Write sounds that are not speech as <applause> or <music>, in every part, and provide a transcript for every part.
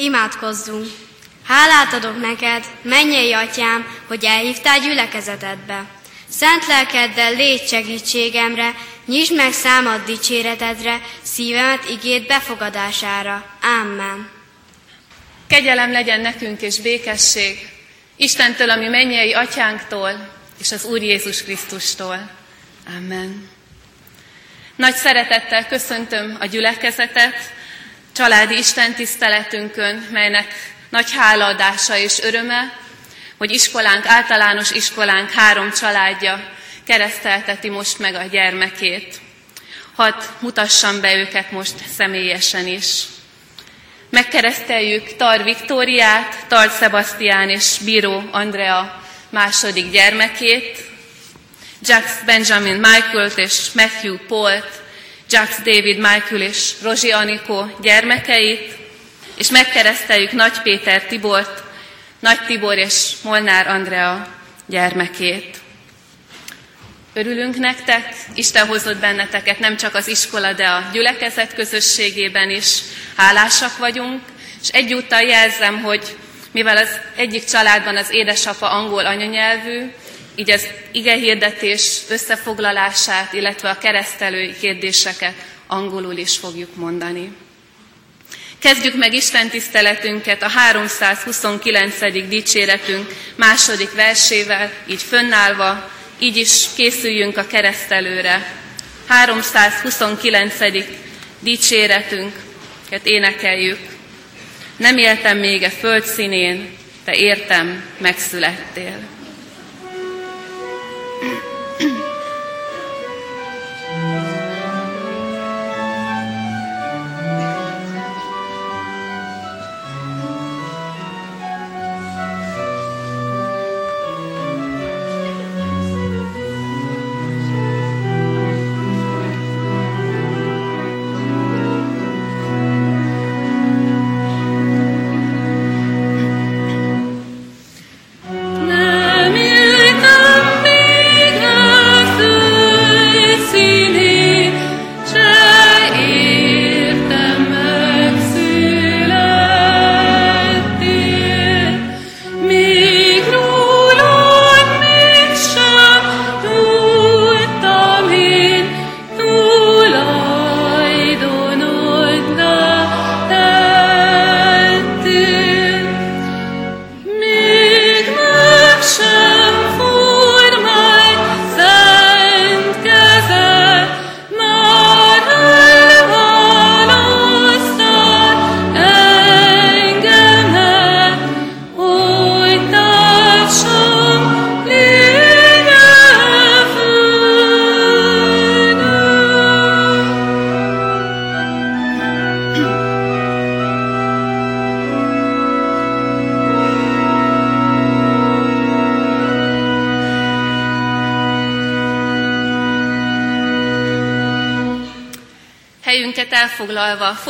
Imádkozzunk! Hálát adok neked, mennyei atyám, hogy elhívtál gyülekezetedbe. Szent lelkeddel légy segítségemre, nyisd meg számad dicséretedre, szívemet igét befogadására. Amen. Kegyelem legyen nekünk és békesség, Istentől, ami mennyei atyánktól, és az Úr Jézus Krisztustól. Amen. Nagy szeretettel köszöntöm a gyülekezetet, családi Isten tiszteletünkön, melynek nagy hálaadása és öröme, hogy iskolánk, általános iskolánk három családja keresztelteti most meg a gyermekét. Hadd mutassam be őket most személyesen is. Megkereszteljük Tar Viktóriát, Tar Sebastián és Bíró Andrea második gyermekét, Jax Benjamin Michael-t és Matthew Paul-t, Jax David Michael és Rozsi Anikó gyermekeit, és megkereszteljük Nagy Péter Tibort, Nagy Tibor és Molnár Andrea gyermekét. Örülünk nektek, Isten hozott benneteket nem csak az iskola, de a gyülekezet közösségében is. Hálásak vagyunk, és egyúttal jelzem, hogy mivel az egyik családban az édesapa angol anyanyelvű, így az ige hirdetés összefoglalását, illetve a keresztelői kérdéseket angolul is fogjuk mondani. Kezdjük meg Isten tiszteletünket a 329. dicséretünk második versével, így fönnállva, így is készüljünk a keresztelőre. 329. dicséretünket énekeljük. Nem éltem még a föld színén, te értem, megszülettél. Thank you. <coughs>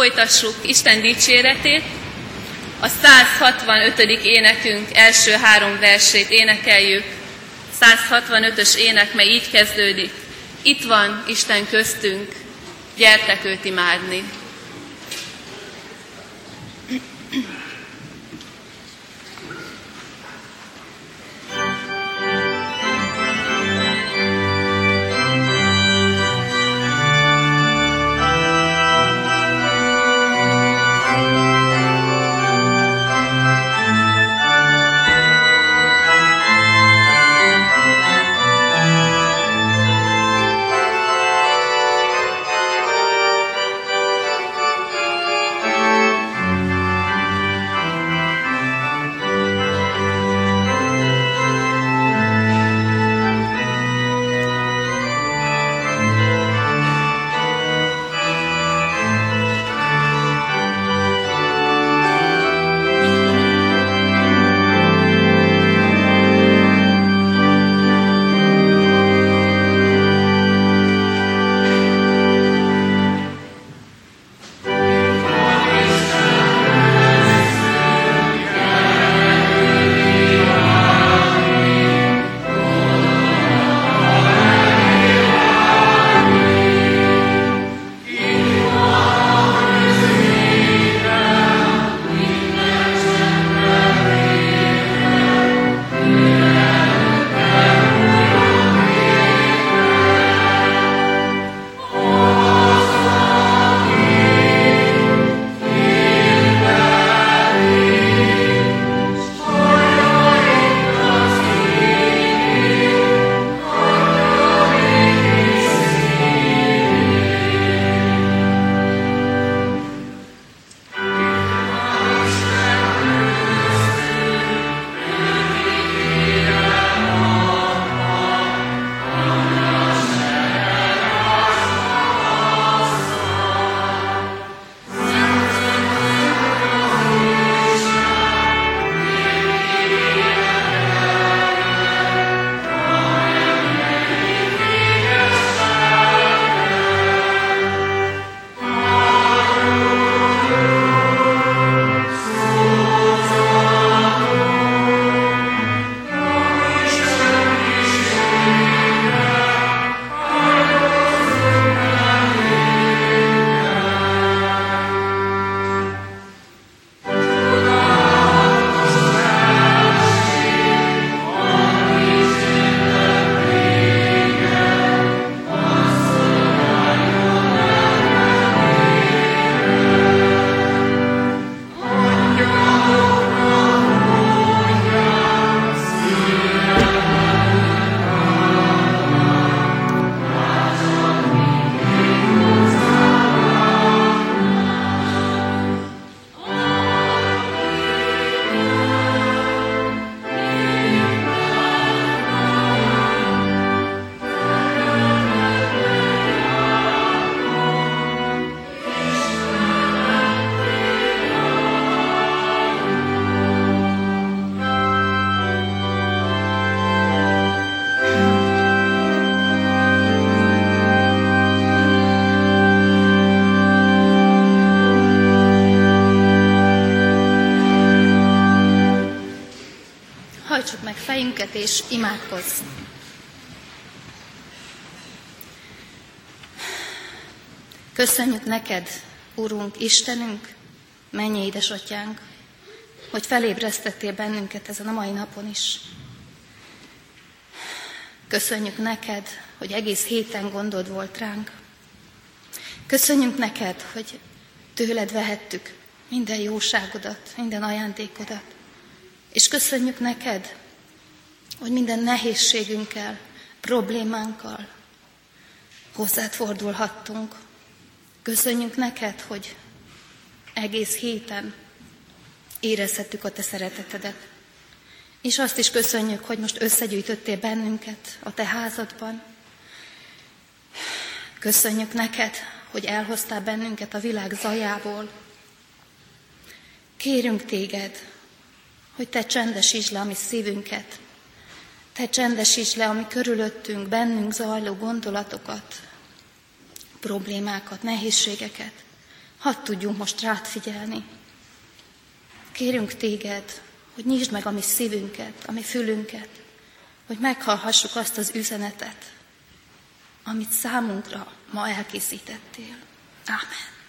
folytassuk Isten dicséretét. A 165. énekünk első három versét énekeljük. 165-ös ének, mely így kezdődik. Itt van Isten köztünk, gyertek őt imádni. fejünket Köszönjük neked, Urunk, Istenünk, mennyi édesatyánk, hogy felébresztettél bennünket ezen a mai napon is. Köszönjük neked, hogy egész héten gondod volt ránk. Köszönjük neked, hogy tőled vehettük minden jóságodat, minden ajándékodat. És köszönjük neked, hogy minden nehézségünkkel, problémánkkal hozzád fordulhattunk. Köszönjük neked, hogy egész héten érezhettük a te szeretetedet. És azt is köszönjük, hogy most összegyűjtöttél bennünket a te házadban. Köszönjük neked, hogy elhoztál bennünket a világ zajából. Kérünk téged, hogy te csendesítsd le a mi szívünket, te csendesítsd le a mi körülöttünk, bennünk zajló gondolatokat, problémákat, nehézségeket. Hadd tudjunk most rád figyelni. Kérünk téged, hogy nyisd meg a mi szívünket, a mi fülünket, hogy meghallhassuk azt az üzenetet, amit számunkra ma elkészítettél. Amen.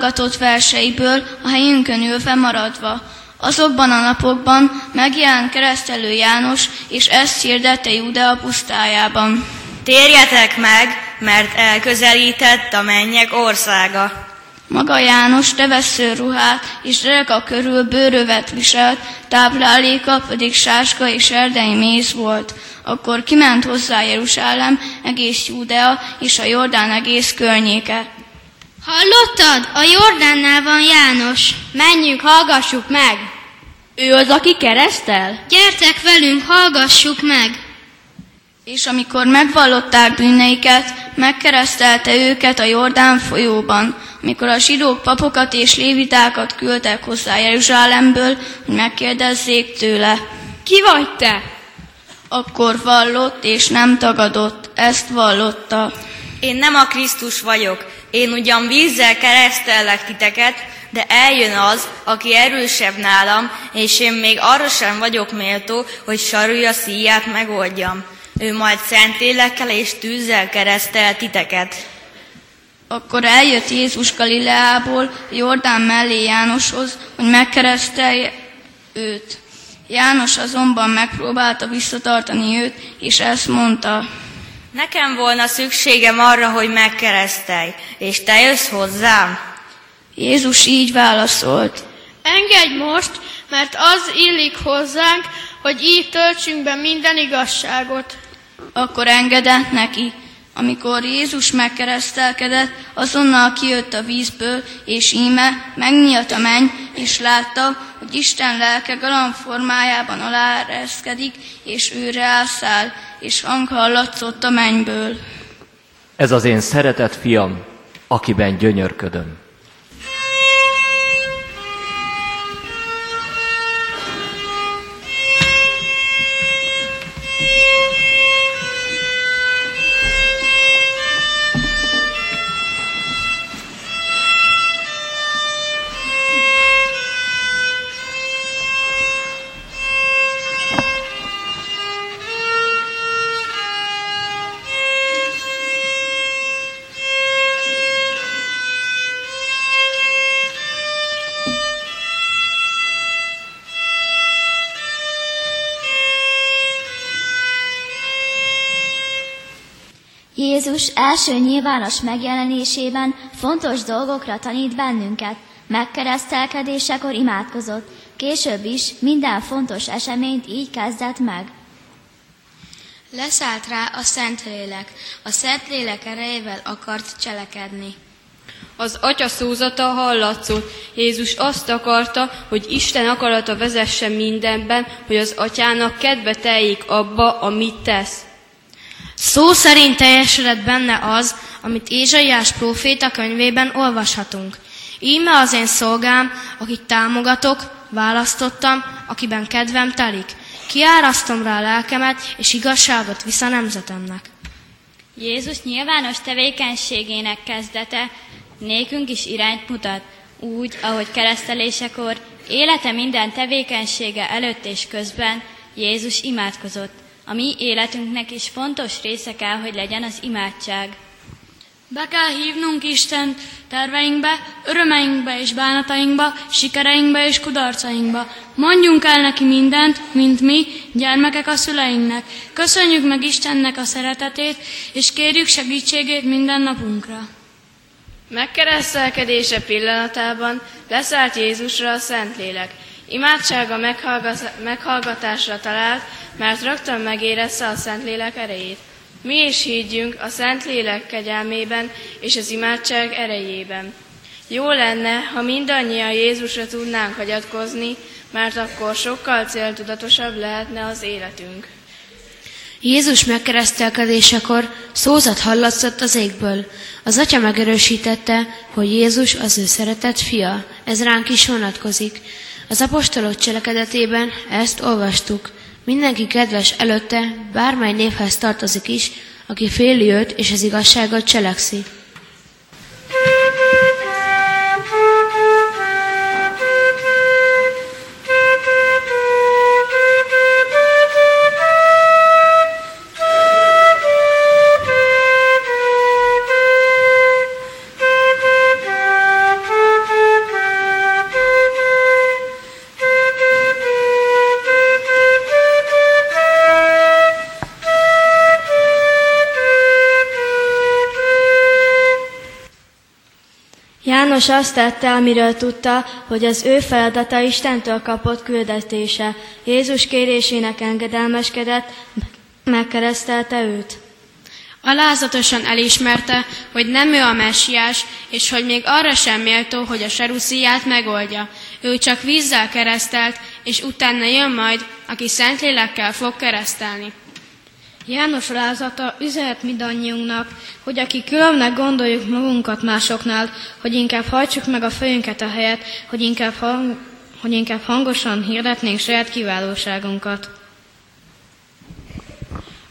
Válogatott verseiből a helyünkön ülve maradva. Azokban a napokban megjelent keresztelő János, és ezt hirdette Judea pusztájában. Térjetek meg, mert elközelített a mennyek országa. Maga János tevesző ruhát és dereka körül bőrövet viselt, tápláléka pedig sáska és erdei méz volt. Akkor kiment hozzá Jeruzsálem, egész Júdea és a Jordán egész környéke. Hallottad? A Jordánnál van János. Menjünk, hallgassuk meg. Ő az, aki keresztel? Gyertek velünk, hallgassuk meg. És amikor megvallották bűneiket, megkeresztelte őket a Jordán folyóban, amikor a zsidók papokat és lévitákat küldtek hozzá Jeruzsálemből, hogy megkérdezzék tőle. Ki vagy te? Akkor vallott és nem tagadott, ezt vallotta. Én nem a Krisztus vagyok, én ugyan vízzel keresztellek titeket, de eljön az, aki erősebb nálam, és én még arra sem vagyok méltó, hogy sarulja szíját megoldjam. Ő majd szentélekkel és tűzzel keresztel titeket. Akkor eljött Jézus Galileából Jordán mellé Jánoshoz, hogy megkeresztelje őt. János azonban megpróbálta visszatartani őt, és ezt mondta. Nekem volna szükségem arra, hogy megkeresztelj, és te jössz hozzám? Jézus így válaszolt. Engedj most, mert az illik hozzánk, hogy így töltsünk be minden igazságot. Akkor engedett neki. Amikor Jézus megkeresztelkedett, azonnal kijött a vízből, és íme megnyílt a menny, és látta, hogy Isten lelke galamb formájában aláereszkedik, és őre elszáll, és hang hallatszott a mennyből. Ez az én szeretett fiam, akiben gyönyörködöm. Jézus első nyilvános megjelenésében fontos dolgokra tanít bennünket. Megkeresztelkedésekor imádkozott, később is minden fontos eseményt így kezdett meg. Leszállt rá a Szentlélek, a Szentlélek erejével akart cselekedni. Az atya szózata hallatszott. Jézus azt akarta, hogy Isten akarata vezesse mindenben, hogy az atyának kedve teljék abba, amit tesz. Szó szerint teljesedett benne az, amit Ézsaiás próféta könyvében olvashatunk. Íme az én szolgám, akit támogatok, választottam, akiben kedvem telik. Kiárasztom rá a lelkemet, és igazságot visz a nemzetemnek. Jézus nyilvános tevékenységének kezdete nékünk is irányt mutat, úgy, ahogy keresztelésekor, élete minden tevékenysége előtt és közben Jézus imádkozott. A mi életünknek is fontos része kell, hogy legyen az imádság. Be kell hívnunk Isten terveinkbe, örömeinkbe és bánatainkba, sikereinkbe és kudarcainkba. Mondjunk el neki mindent, mint mi, gyermekek a szüleinknek. Köszönjük meg Istennek a szeretetét, és kérjük segítségét minden napunkra. Megkeresztelkedése pillanatában leszállt Jézusra a Szentlélek. Imádsága meghallgatásra talált, mert rögtön megérezte a Szentlélek erejét. Mi is higgyünk a Szentlélek kegyelmében és az imádság erejében. Jó lenne, ha mindannyian Jézusra tudnánk hagyatkozni, mert akkor sokkal céltudatosabb lehetne az életünk. Jézus megkeresztelkedésekor szózat hallatszott az égből. Az atya megerősítette, hogy Jézus az ő szeretett fia. Ez ránk is vonatkozik. Az apostolok cselekedetében ezt olvastuk. Mindenki kedves előtte, bármely névhez tartozik is, aki féli őt és az igazságot cselekszi. János azt tette, amiről tudta, hogy az ő feladata Istentől kapott küldetése. Jézus kérésének engedelmeskedett, megkeresztelte őt. Alázatosan elismerte, hogy nem ő a messiás, és hogy még arra sem méltó, hogy a serusziát megoldja. Ő csak vízzel keresztelt, és utána jön majd, aki Szentlélekkel fog keresztelni. János rázata üzenet mindannyiunknak, hogy aki különnek gondoljuk magunkat másoknál, hogy inkább hajtsuk meg a fejünket a helyet, hogy inkább, hang, hogy inkább hangosan hirdetnénk saját kiválóságunkat.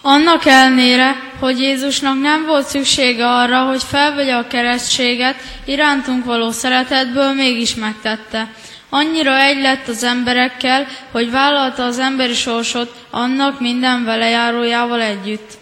Annak ellenére, hogy Jézusnak nem volt szüksége arra, hogy felvegye a keresztséget, irántunk való szeretetből mégis megtette. Annyira egy lett az emberekkel, hogy vállalta az emberi sorsot annak minden velejárójával együtt.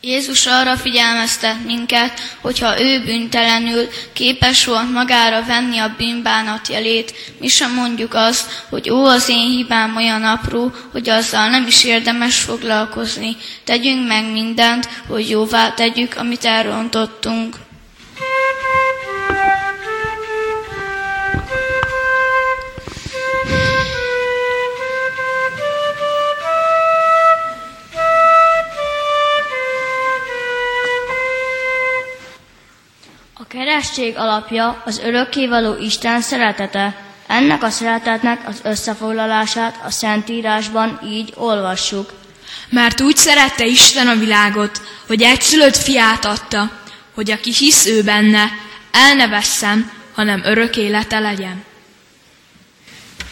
Jézus arra figyelmeztet minket, hogyha ő bűntelenül képes volt magára venni a bűnbánat jelét, mi sem mondjuk azt, hogy ó, az én hibám olyan apró, hogy azzal nem is érdemes foglalkozni. Tegyünk meg mindent, hogy jóvá tegyük, amit elrontottunk. Keresztség alapja az örökkévaló Isten szeretete. Ennek a szeretetnek az összefoglalását a Szentírásban így olvassuk. Mert úgy szerette Isten a világot, hogy egyszülött fiát adta, hogy aki hisz ő benne, el ne vesszen, hanem örök élete legyen.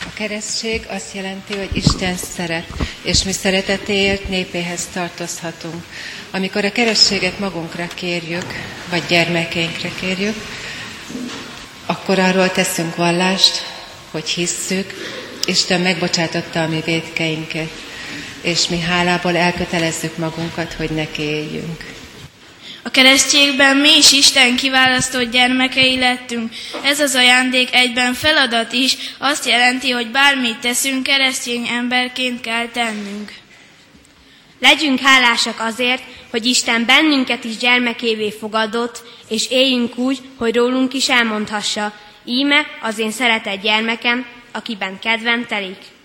A keresztség azt jelenti, hogy Isten szeret, és mi szeretetéért népéhez tartozhatunk. Amikor a keresztséget magunkra kérjük, vagy gyermekeinkre kérjük, akkor arról teszünk vallást, hogy hisszük, Isten megbocsátotta a mi védkeinket, és mi hálából elkötelezzük magunkat, hogy neki éljünk. A keresztségben mi is Isten kiválasztott gyermekei lettünk. Ez az ajándék egyben feladat is, azt jelenti, hogy bármit teszünk, keresztény emberként kell tennünk. Legyünk hálásak azért, hogy Isten bennünket is gyermekévé fogadott, és éljünk úgy, hogy rólunk is elmondhassa, íme az én szeretett gyermekem, akiben kedvem telik.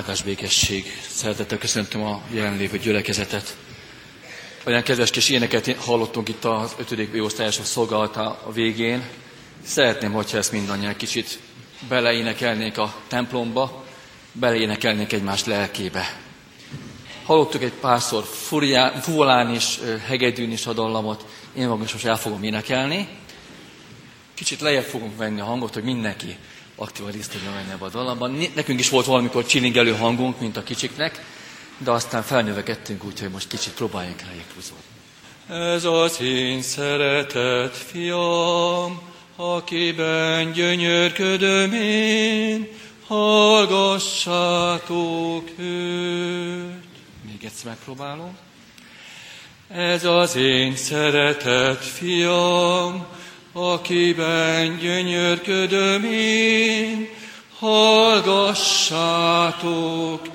Áldás békesség. Szeretettel köszöntöm a jelenlévő gyülekezetet. Olyan kedves kis éneket hallottunk itt az 5. B-osztályosok szolgálata a végén. Szeretném, hogyha ezt mindannyian kicsit beleénekelnék a templomba, beleénekelnék egymás lelkébe. Hallottuk egy párszor fúvolán is, hegedűn is a dallamot, én magam is most el fogom énekelni. Kicsit lejjebb fogunk venni a hangot, hogy mindenki aktívan részt tudjon venni ebbe a dallamban. Nekünk is volt valamikor csilingelő hangunk, mint a kicsiknek, de aztán felnövekedtünk, úgyhogy most kicsit próbáljunk rájuk húzódni. Ez az én szeretett fiam, akiben gyönyörködöm én, hallgassátok őt. Még egyszer megpróbálom. Ez az én szeretett fiam, akiben gyönyörködöm én, hallgassátok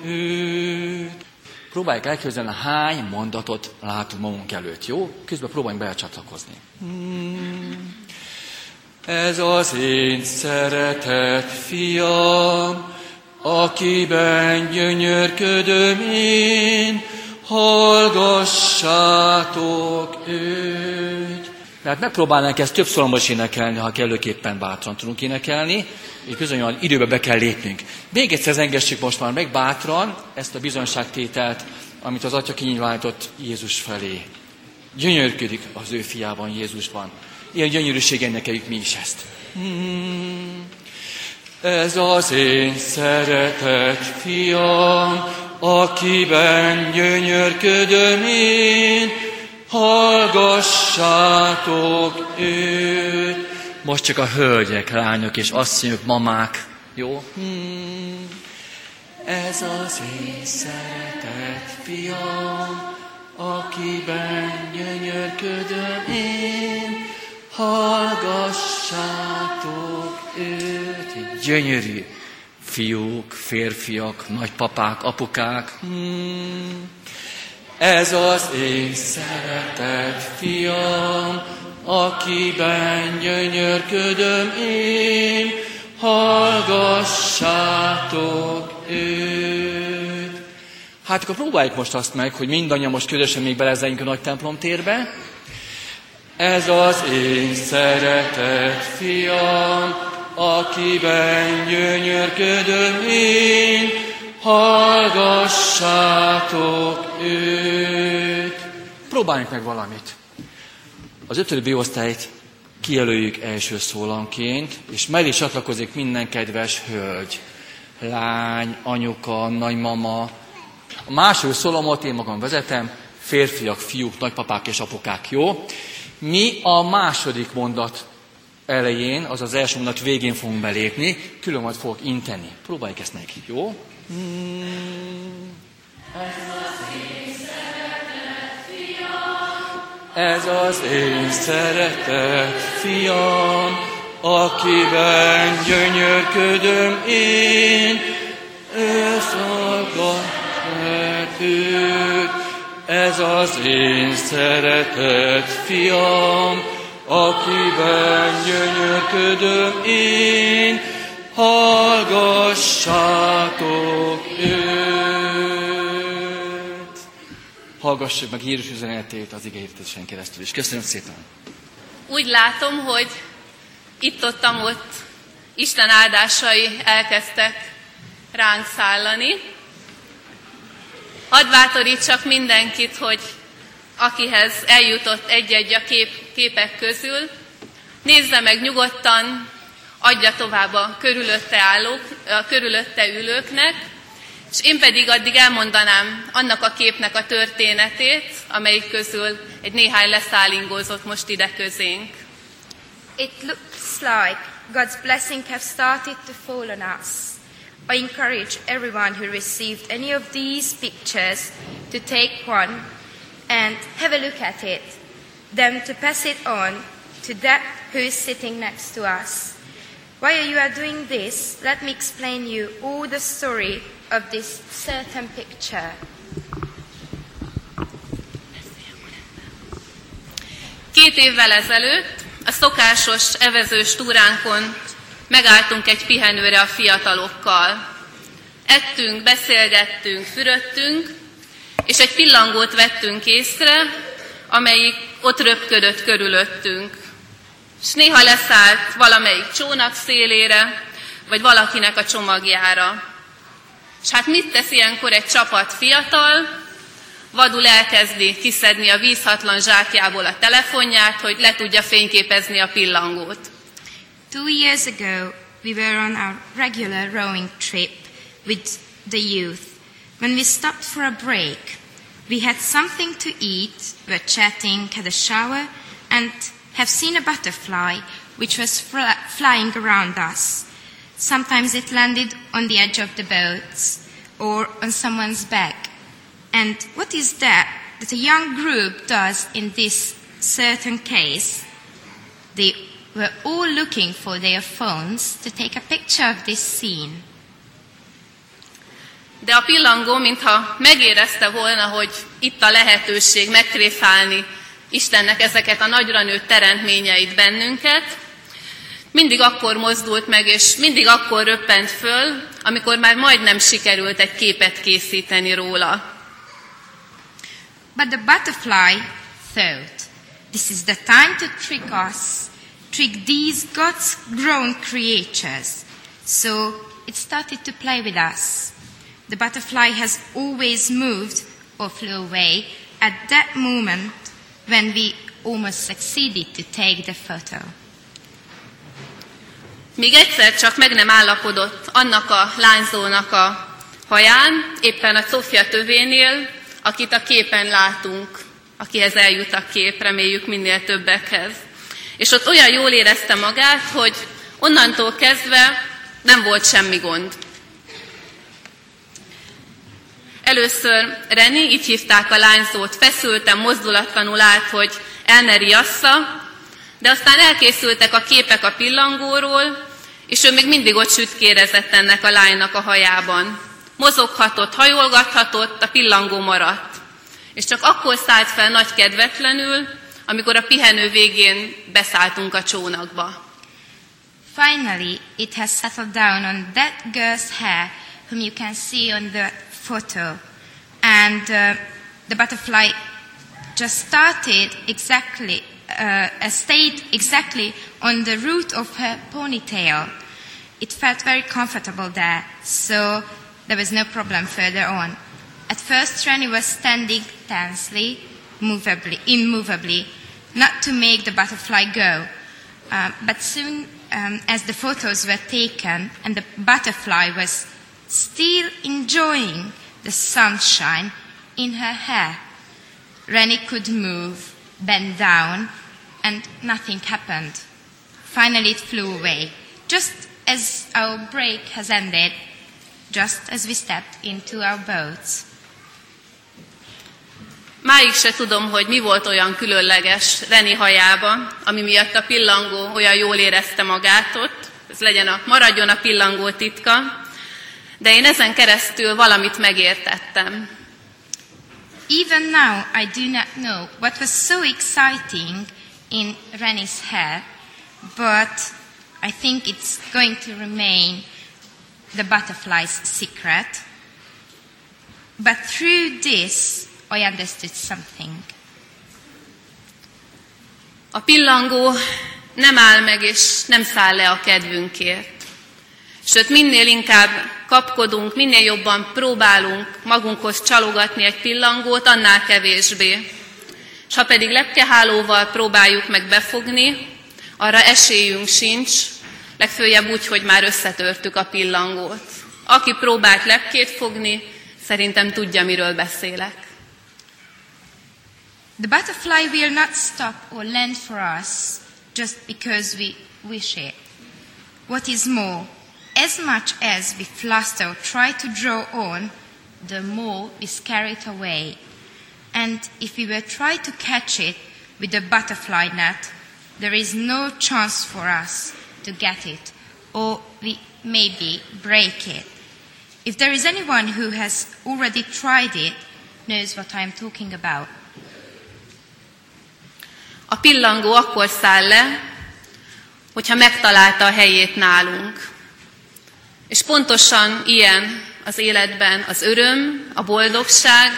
őt. Próbáljuk elképzelni, hány mondatot látunk magunk előtt, jó? Közben próbáljunk belecsatlakozni. Hmm. Ez az én szeretett fiam, akiben gyönyörködöm én, hallgassátok őt. Tehát megpróbálnánk ezt több is énekelni, ha kellőképpen bátran tudunk énekelni, és bizonyan időbe be kell lépnünk. Még egyszer engessük most már meg bátran ezt a bizonyságtételt, amit az Atya kinyilvánított Jézus felé. Gyönyörködik az ő fiában, Jézusban. Ilyen gyönyörűségen nekeljük mi is ezt. Hmm. Ez az én szeretett fiam, akiben gyönyörködöm én, hallgassátok őt. Most csak a hölgyek, lányok és asszonyok, mamák, jó? Hmm. Ez az én szeretett fiam, akiben gyönyörködöm én, hallgassátok őt. Gyönyörű fiúk, férfiak, nagypapák, apukák. Hmm. Ez az én szeretett fiam, akiben gyönyörködöm én, hallgassátok őt. Hát akkor próbáljuk most azt meg, hogy mindannyian most közösen még belezeljünk a nagy templom térbe. Ez az én szeretett fiam, akiben gyönyörködöm én, hallgassátok őt. Próbáljunk meg valamit. Az ötödik B-osztályt kijelöljük első szólanként, és mellé csatlakozik minden kedves hölgy, lány, anyuka, nagymama. A második szólomot én magam vezetem, férfiak, fiúk, nagypapák és apukák, jó? Mi a második mondat elején, az az első mondat végén fogunk belépni, külön majd fogok inteni. Próbáljuk ezt neki, jó? Ez az én szeretett fiam, akiben gyönyörködöm én, ő szolgat őt. Ez az én szeretett fiam, akiben gyönyörködöm én, hallgassátok őt. Hallgassuk meg Jézus üzenetét az ige keresztül is. Köszönöm szépen! Úgy látom, hogy itt-ottam ott Isten áldásai elkezdtek ránk szállani. Hadd bátorítsak mindenkit, hogy akihez eljutott egy-egy a kép, képek közül, nézze meg nyugodtan, adja tovább a körülötte állók, a körülötte ülőknek, és én pedig addig elmondanám annak a képnek a történetét, amelyik közül egy néhány leszállingózott most ide közénk. It looks like God's blessing have started to fall on us. I encourage everyone who received any of these pictures to take one and have a look at it, then to pass it on to that who is sitting next to us. While you are doing this, let me explain you all the story of this certain picture. Két évvel ezelőtt a szokásos evezős túránkon megálltunk egy pihenőre a fiatalokkal. Ettünk, beszélgettünk, fürödtünk, és egy pillangót vettünk észre, amelyik ott röpködött körülöttünk. És néha leszállt valamelyik csónak szélére, vagy valakinek a csomagjára. És hát mit tesz ilyenkor egy csapat fiatal? Vadul elkezdi kiszedni a vízhatlan zsákjából a telefonját, hogy le tudja fényképezni a pillangót. Two years ago, we were on our regular rowing trip with the youth. When we stopped for a break, we had something to eat, were chatting, had a shower, and have seen a butterfly which was fl- flying around us. Sometimes it landed on the edge of the boats or on someone's back. And what is that that a young group does in this certain case? They were all looking for their phones to take a picture of this scene. De a pillangó, mintha megérezte volna, hogy itt a lehetőség megtréfálni Istennek ezeket a nagyra nőtt teremtményeit bennünket, mindig akkor mozdult meg, és mindig akkor röppent föl, amikor már majdnem sikerült egy képet készíteni róla. But the butterfly thought, this is the time to trick us, trick these God's grown creatures. So it started to play with us. The butterfly has always moved or flew away at that moment when we almost succeeded to take the photo. Még egyszer csak meg nem állapodott annak a lányzónak a haján, éppen a Sofia tövénél, akit a képen látunk, akihez eljut a kép, reméljük minél többekhez. És ott olyan jól érezte magát, hogy onnantól kezdve nem volt semmi gond. Először Reni, így hívták a lányzót, feszülten, mozdulatlanul állt, hogy el ne riassza, de aztán elkészültek a képek a pillangóról, és ő még mindig ott sütkérezett ennek a lánynak a hajában. Mozoghatott, hajolgathatott, a pillangó maradt. És csak akkor szállt fel nagy kedvetlenül, amikor a pihenő végén beszálltunk a csónakba. Finally, it has settled down on that girl's hair, whom you can see on the photo. And uh, the butterfly just started exactly, uh, stayed exactly on the root of her ponytail. It felt very comfortable there, so there was no problem further on. At first, Rani was standing tensely, movably, immovably, not to make the butterfly go. Uh, but soon, um, as the photos were taken and the butterfly was still enjoying the sunshine in her hair. Rennie could move, bend down, and nothing happened. Finally, it flew away, just as our break has ended, just as we stepped into our boats. Máig se tudom, hogy mi volt olyan különleges Reni hajába, ami miatt a pillangó olyan jól érezte magát ott. Ez legyen a, maradjon a pillangó titka. De én ezen keresztül valamit megértettem. Even now I do not know what was so exciting in Rennie's hair, but I think it's going to remain the butterfly's secret. But through this, I understood something. A pillangó nem áll meg és nem száll le a kedvünkért. Sőt, minél inkább kapkodunk, minél jobban próbálunk magunkhoz csalogatni egy pillangót, annál kevésbé. És ha pedig lepkehálóval próbáljuk meg befogni, arra esélyünk sincs, legfőjebb úgy, hogy már összetörtük a pillangót. Aki próbált lepkét fogni, szerintem tudja, miről beszélek. The butterfly will not stop or lend for us just because we wish it. What is more, as much as we fluster or try to draw on, the more we scare it away. And if we were try to catch it with a butterfly net, there is no chance for us to get it, or we maybe break it. If there is anyone who has already tried it, knows what I am talking about. A pillangó akkor száll le, hogyha megtalálta a helyét nálunk. És pontosan ilyen az életben az öröm, a boldogság,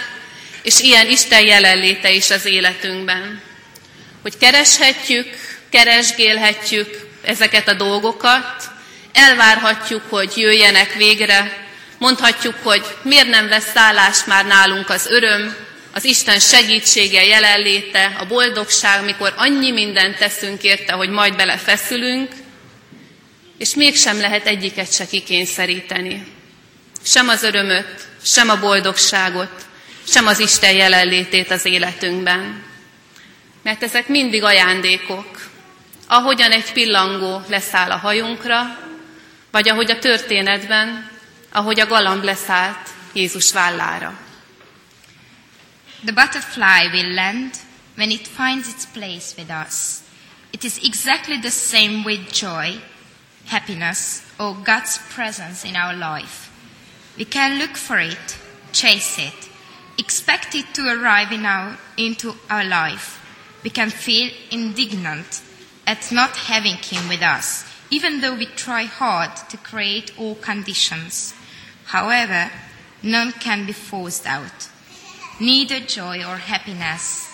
és ilyen Isten jelenléte is az életünkben. Hogy kereshetjük, keresgélhetjük ezeket a dolgokat, elvárhatjuk, hogy jöjjenek végre, mondhatjuk, hogy miért nem vesz szállást már nálunk az öröm, az Isten segítsége, jelenléte, a boldogság, mikor annyi mindent teszünk érte, hogy majd belefeszülünk, és mégsem lehet egyiket se kikényszeríteni. Sem az örömöt, sem a boldogságot, sem az Isten jelenlétét az életünkben. Mert ezek mindig ajándékok. Ahogyan egy pillangó leszáll a hajunkra, vagy ahogy a történetben, ahogy a galamb leszállt Jézus vállára. The butterfly will land when it finds its place with us. It is exactly the same with joy, happiness, or God's presence in our life. We can look for it, chase it, expect it to arrive in our, into our life. We can feel indignant at not having Him with us, even though we try hard to create all conditions. However, none can be forced out. Neither joy or happiness,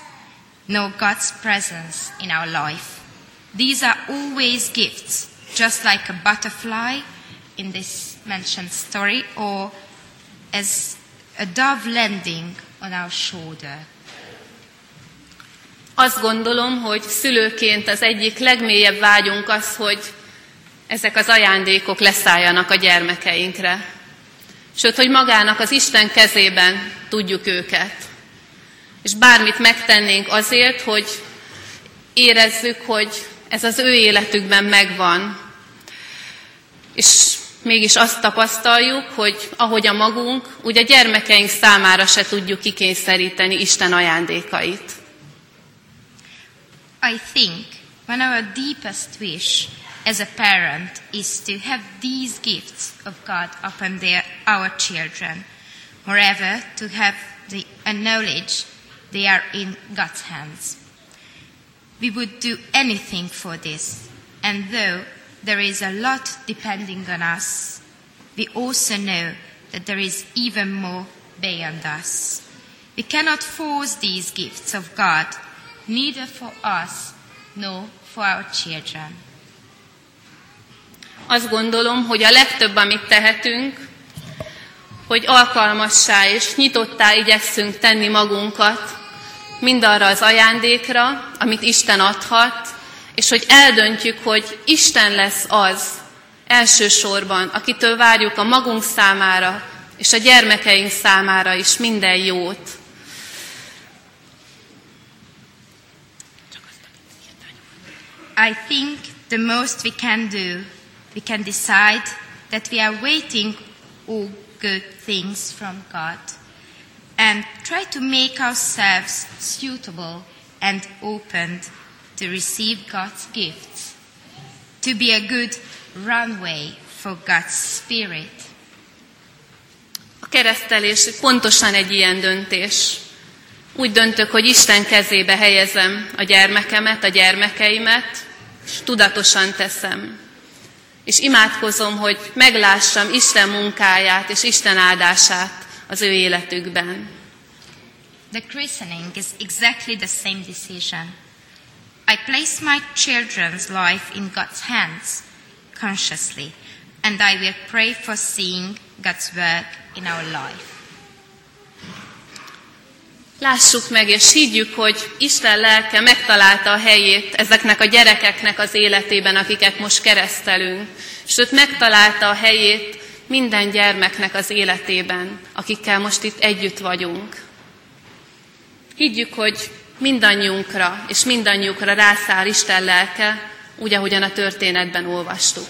nor God's presence in our life. These are always gifts, just like a butterfly in this mentioned story, or as a dove landing on our shoulder. Azt gondolom, hogy szülőként az egyik legmélyebb vágyunk az, hogy ezek az ajándékok leszálljanak a gyermekeinkre. Sőt, hogy magának az Isten kezében tudjuk őket. És bármit megtennénk azért, hogy érezzük, hogy ez az ő életükben megvan. És mégis azt tapasztaljuk, hogy ahogy a magunk, úgy a gyermekeink számára se tudjuk kikényszeríteni Isten ajándékait. I think one of our deepest wish as a parent is to have these gifts of God upon their, our children. Moreover, to have the knowledge they are in God's hands. We would do anything for this, and though there is a lot depending on us, we also know that there is even more beyond us. We cannot force these gifts of God, neither for us nor for our children. Azt gondolom, hogy a legtöbb, amit tehetünk, hogy alkalmassá és nyitottá igyekszünk tenni magunkat mindarra az ajándékra, amit Isten adhat, és hogy eldöntjük, hogy Isten lesz az elsősorban, akitől várjuk a magunk számára és a gyermekeink számára is minden jót. I think the most we can do, we can decide that we are waiting all good things from God and try to make ourselves suitable and opened to receive God's gifts, to be a good runway for God's Spirit. A keresztelés pontosan egy ilyen döntés. Úgy döntök, hogy Isten kezébe helyezem a gyermekemet, a gyermekeimet, és tudatosan teszem. És imádkozom, hogy meglássam Isten munkáját és Isten áldását az ő életükben. The christening is exactly the same decision. I place my children's life in God's hands consciously, and I will pray for seeing God's work in our life. Lássuk meg és higgyük, hogy Isten lelke megtalálta a helyét ezeknek a gyerekeknek az életében, akiket most keresztelünk. Sőt, megtalálta a helyét minden gyermeknek az életében, akikkel most itt együtt vagyunk. Higgyük, hogy mindannyiunkra és mindannyiukra rászáll Isten lelke, úgy, ahogyan a történetben olvastuk.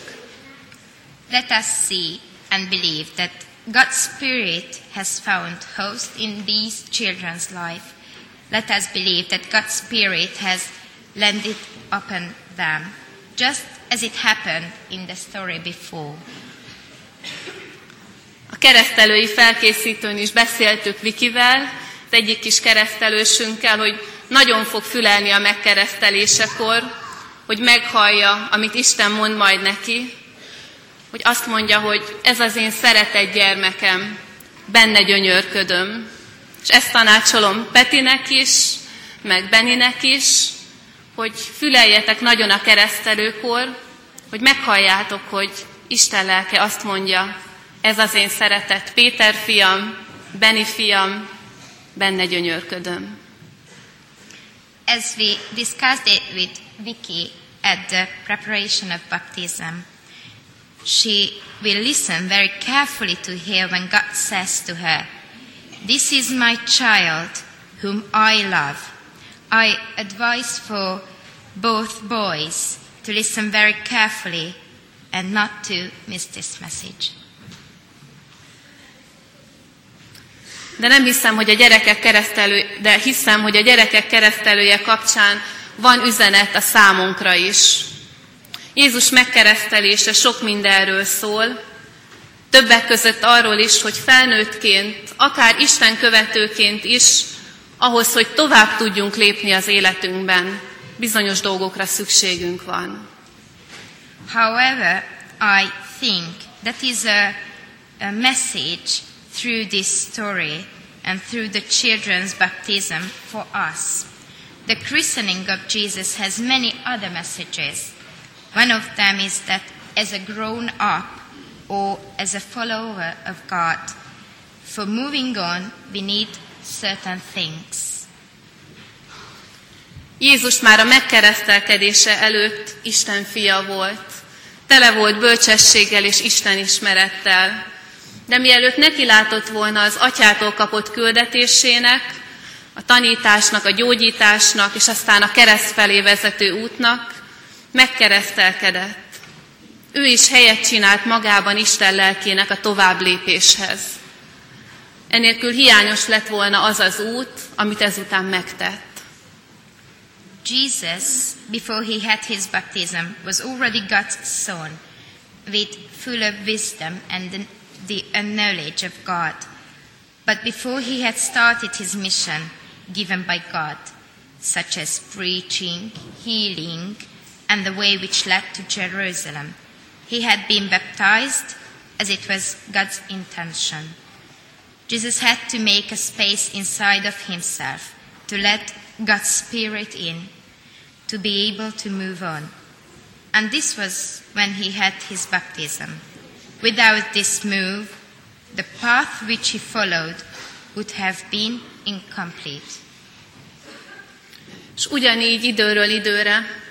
Let us see and believe that God's Spirit has found host in these children's life. Let us believe that God's Spirit has landed upon them, just as it happened in the story before. A keresztelői felkészítőn is beszéltük Vikivel, az egyik kis keresztelősünkkel, hogy nagyon fog fülelni a megkeresztelésekor, hogy meghallja, amit Isten mond majd neki, hogy azt mondja, hogy ez az én szeretett gyermekem, benne gyönyörködöm. És ezt tanácsolom Petinek is, meg Beninek is, hogy füleljetek nagyon a keresztelőkor, hogy meghalljátok, hogy Isten lelke azt mondja, ez az én szeretett Péter fiam, Beni fiam, benne gyönyörködöm. As we discussed it with Vicky at the preparation of baptism, she will listen very carefully to hear when God says to her, This is my child whom I love. I advise for both boys to listen very carefully and not to miss this message. De nem hiszem, hogy a gyerekek keresztelő, de hiszem, hogy a gyerekek keresztelője kapcsán van üzenet a számunkra is. Jézus megkeresztelése sok mindenről szól, többek között arról is, hogy felnőttként, akár Isten követőként is, ahhoz, hogy tovább tudjunk lépni az életünkben, bizonyos dolgokra szükségünk van. However, I think that is a, a message through this story and through the children's baptism for us. The christening of Jesus has many other messages. One of them is that as a grown up or as a follower of God, for moving on, we need certain things. Jézus már a megkeresztelkedése előtt Isten fia volt. Tele volt bölcsességgel és Isten ismerettel. De mielőtt neki látott volna az atyától kapott küldetésének, a tanításnak, a gyógyításnak, és aztán a kereszt felé vezető útnak, megkeresztelkedett. Ő is helyet csinált magában Isten lelkének a tovább lépéshez. Enélkül hiányos lett volna az az út, amit ezután megtett. Jesus, before he had his baptism, was already God's son, with full of wisdom and the, knowledge of God. But before he had started his mission given by God, such as preaching, healing, and the way which led to Jerusalem, he had been baptized as it was God's intention. Jesus had to make a space inside of himself to let God's Spirit in, to be able to move on. And this was when he had his baptism. Without this move, the path which he followed would have been incomplete. És ugyanígy időről időre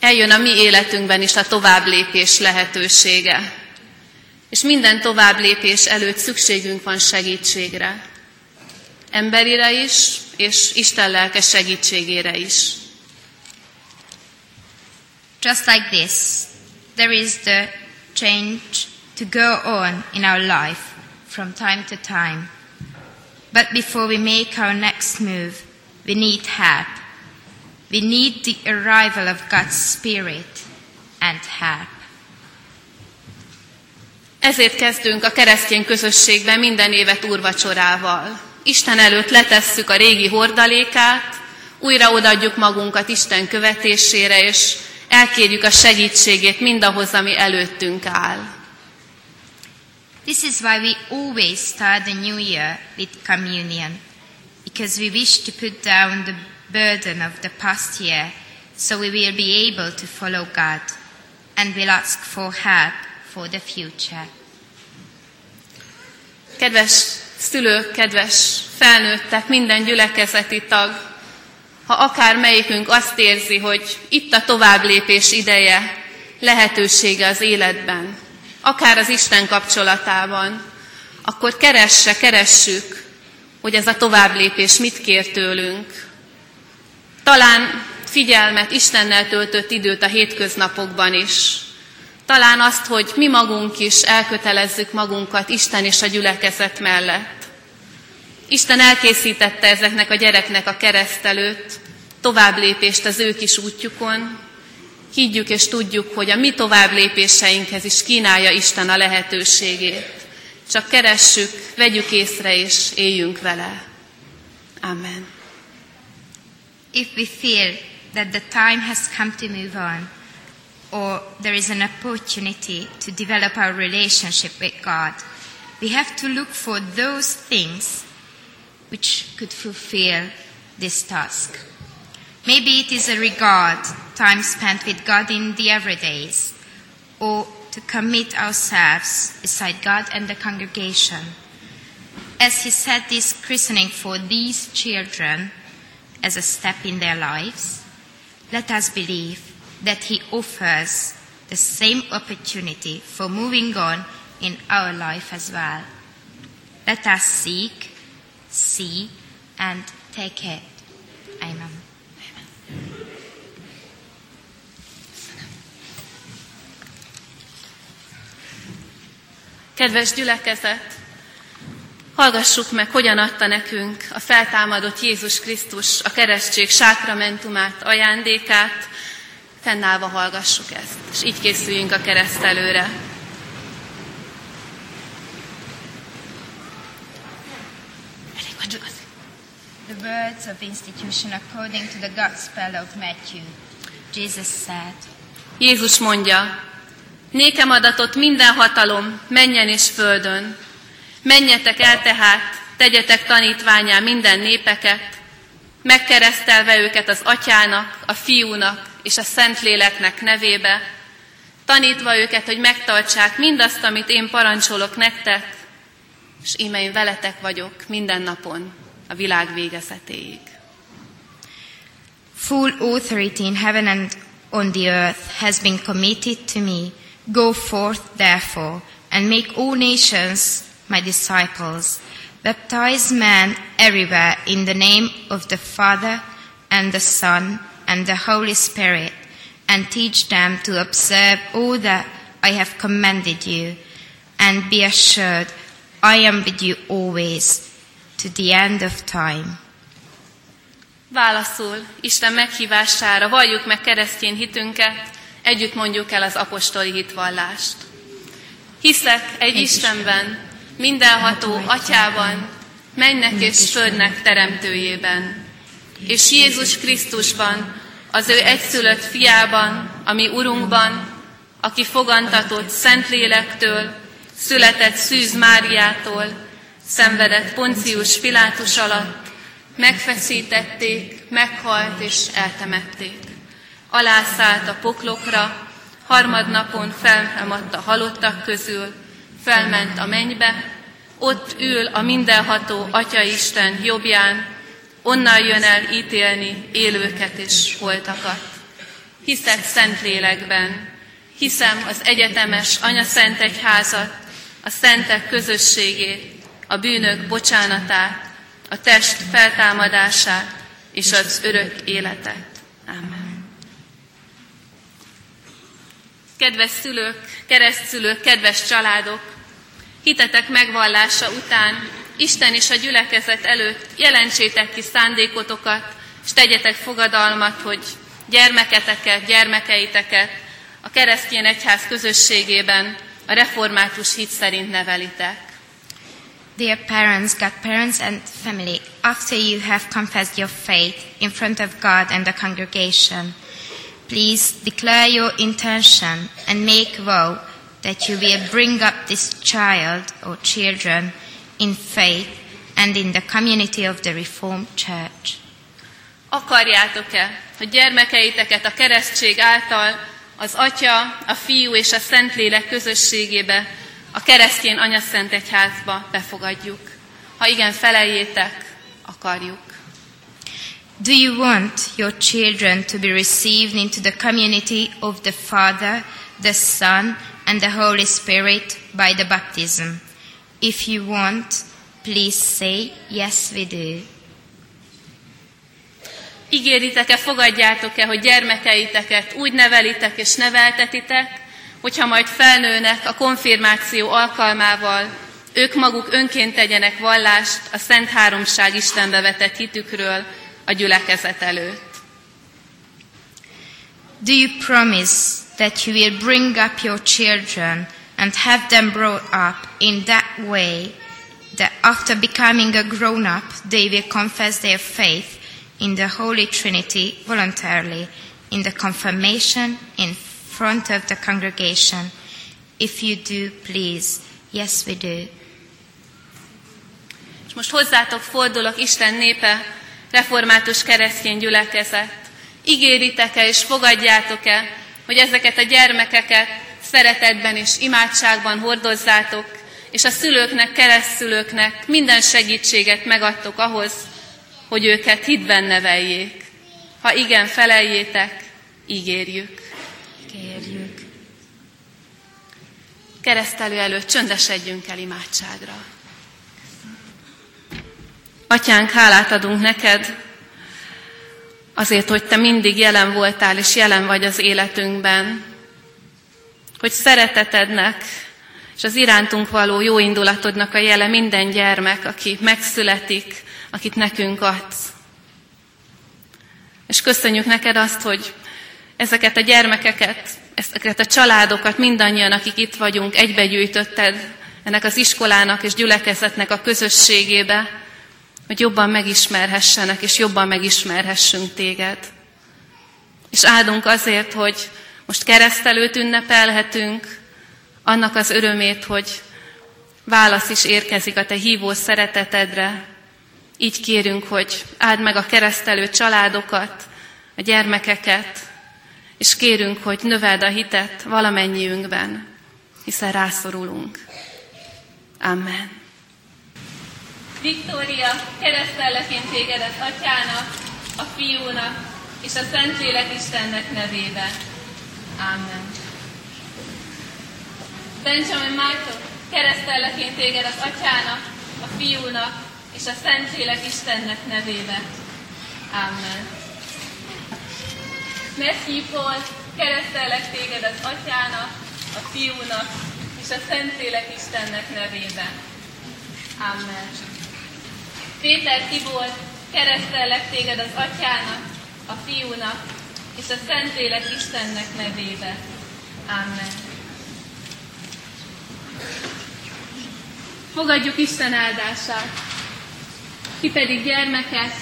eljön a mi életünkben is a továbblépés lehetősége. És minden továbblépés előtt szükségünk van segítségre. Emberire is, és Isten lelke segítségére is. Just like this, there is the change to go on in our life from time to time. But before we make our next move, we need help. We need the arrival of God's Spirit and help. Ezért kezdünk a keresztény közösségben minden évet úrvacsorával. Isten előtt letesszük a régi hordalékát, újra odaadjuk magunkat Isten követésére, és elkérjük a segítségét mindahhoz, ami előttünk áll. This is why we always start the new year with communion, because we wish to put down the burden of the past year so we will be able to follow God and will ask for help for the future. Kedves szülők, kedves felnőttek, minden gyülekezeti tag, ha akár melyikünk azt érzi, hogy itt a továbblépés ideje, lehetősége az életben, akár az Isten kapcsolatában, akkor keresse, keressük, hogy ez a továbblépés mit kér tőlünk. Talán figyelmet, Istennel töltött időt a hétköznapokban is. Talán azt, hogy mi magunk is elkötelezzük magunkat Isten és a gyülekezet mellett. Isten elkészítette ezeknek a gyereknek a kereszt előtt tovább lépést az ő kis útjukon. Higgyük és tudjuk, hogy a mi tovább lépéseinkhez is kínálja Isten a lehetőségét. Csak keressük, vegyük észre és éljünk vele. Amen. If we feel that the time has come to move on, or there is an opportunity to develop our relationship with God, we have to look for those things which could fulfill this task. Maybe it is a regard, time spent with God in the everydays, or to commit ourselves beside God and the congregation. As he said this christening for these children as a step in their lives, let us believe that he offers the same opportunity for moving on in our life as well. Let us seek see, and take it. Kedves gyülekezet, hallgassuk meg, hogyan adta nekünk a feltámadott Jézus Krisztus a keresztség sákramentumát, ajándékát, fennállva hallgassuk ezt, és így készüljünk a kereszt előre. The words of institution according to the Gospel of Matthew. Jesus said, Jézus mondja, nékem adatot minden hatalom, menjen és földön. Menjetek el tehát, tegyetek tanítványá minden népeket, megkeresztelve őket az atyának, a fiúnak és a szentléleknek nevébe, tanítva őket, hogy megtartsák mindazt, amit én parancsolok nektek, és íme én veletek vagyok minden napon a világ végezetéig. Full authority in heaven and on the earth has been committed to me. Go forth, therefore, and make all nations my disciples. Baptize men everywhere in the name of the Father and the Son and the Holy Spirit, and teach them to observe all that I have commanded you. And be assured, I am with you always to the end of time. Válaszul Isten meghívására valljuk meg keresztény hitünket, együtt mondjuk el az apostoli hitvallást. Hiszek egy Istenben, mindenható atyában, mennek és földnek teremtőjében, és Jézus Krisztusban, az ő egyszülött fiában, ami Urunkban, aki fogantatott Szentlélektől, született Szűz Máriától, szenvedett Poncius Pilátus alatt, megfeszítették, meghalt és eltemették. Alászállt a poklokra, harmadnapon feltámadt a halottak közül, felment a mennybe, ott ül a mindenható Atyaisten jobbján, onnan jön el ítélni élőket és holtakat. Hiszek Szentlélekben, hiszem az egyetemes Anya Szent Egyházat, a szentek közösségét, a bűnök bocsánatát, a test feltámadását és az örök életet. Amen. Kedves szülők, keresztszülők, kedves családok, hitetek megvallása után Isten és a gyülekezet előtt jelentsétek ki szándékotokat, és tegyetek fogadalmat, hogy gyermeketeket, gyermekeiteket a keresztény egyház közösségében a református hit szerint nevelitek. Dear parents, godparents, and family, after you have confessed your faith in front of God and the congregation, please declare your intention and make vow that you will bring up this child or children in faith and in the community of the Reformed Church. Akarjátok-e, hogy gyermekeiteket a keresztség által az Atya, a Fiú és a Szentlélek közösségébe, a keresztény anyaszent egyházba befogadjuk? Ha igen, feleljétek, akarjuk. Do you want your children to be received into the community of the Father, the Son, and the Holy Spirit by the baptism? If you want, please say, Yes, we do. Ígéritek-e, fogadjátok-e, hogy gyermekeiteket úgy nevelitek és neveltetitek, hogyha majd felnőnek a konfirmáció alkalmával, ők maguk önként tegyenek vallást a Szent Háromság Istenbe vetett hitükről a gyülekezet előtt. Do you promise that you will bring up your children and have them brought up in that way that after becoming a grown up, they will confess their faith in the Holy Trinity voluntarily in the confirmation in front of the congregation? If you do, please. Yes, we do. És most hozzátok fordulok, Isten népe, református keresztény gyülekezet. Ígéritek-e és fogadjátok-e, hogy ezeket a gyermekeket szeretetben és imádságban hordozzátok, és a szülőknek, keresztülőknek minden segítséget megadtok ahhoz, hogy őket hitben neveljék. Ha igen, feleljétek, ígérjük. Kérjük. Keresztelő előtt csöndesedjünk el imádságra. Atyánk, hálát adunk neked azért, hogy te mindig jelen voltál és jelen vagy az életünkben, hogy szeretetednek és az irántunk való jó indulatodnak a jele minden gyermek, aki megszületik, akit nekünk adsz. És köszönjük neked azt, hogy ezeket a gyermekeket, ezeket a családokat mindannyian, akik itt vagyunk, egybegyűjtötted ennek az iskolának és gyülekezetnek a közösségébe, hogy jobban megismerhessenek, és jobban megismerhessünk téged. És áldunk azért, hogy most keresztelőt ünnepelhetünk, annak az örömét, hogy válasz is érkezik a te hívó szeretetedre. Így kérünk, hogy áld meg a keresztelő családokat, a gyermekeket, és kérünk, hogy növeld a hitet valamennyiünkben, hiszen rászorulunk. Amen. Viktória, keresztelleként tégedet atyának, a fiúnak és a Szentlélek Istennek nevébe. Amen. Benjamin Michael, keresztelleként téged az atyának, a fiúnak és a Szentlélek Istennek nevébe. Amen. Matthew Paul, keresztellek téged az atyának, a fiúnak és a Szentlélek Istennek nevébe. Amen. Péter Tibor, keresztellek téged az atyának, a fiúnak és a Szentlélek Istennek nevébe. Amen. Fogadjuk Isten áldását. Ki pedig gyermekek,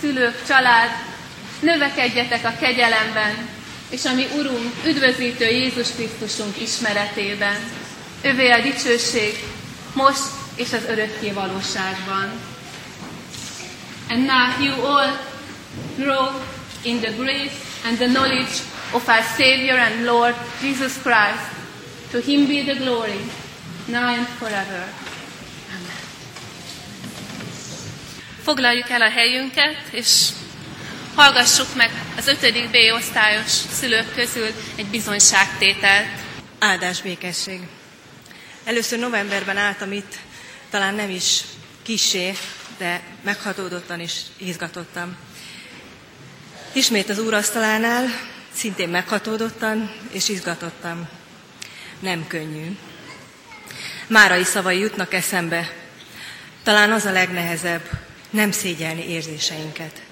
szülők, család, növekedjetek a kegyelemben, és a mi Urunk, üdvözítő Jézus Krisztusunk ismeretében. Övé a dicsőség, most és az örökké valóságban. And now you all grow in the grace and the knowledge of our Savior and Lord Jesus Christ. To him be the glory, now and forever. Amen. Foglaljuk el a helyünket, és hallgassuk meg az 5. B osztályos szülők közül egy bizonyságtételt. Áldás békesség. Először novemberben álltam itt, talán nem is kisé, de meghatódottan és izgatottam. Ismét az úrasztalánál, szintén meghatódottan és izgatottam. Nem könnyű. Márai szavai jutnak eszembe. Talán az a legnehezebb, nem szégyelni érzéseinket.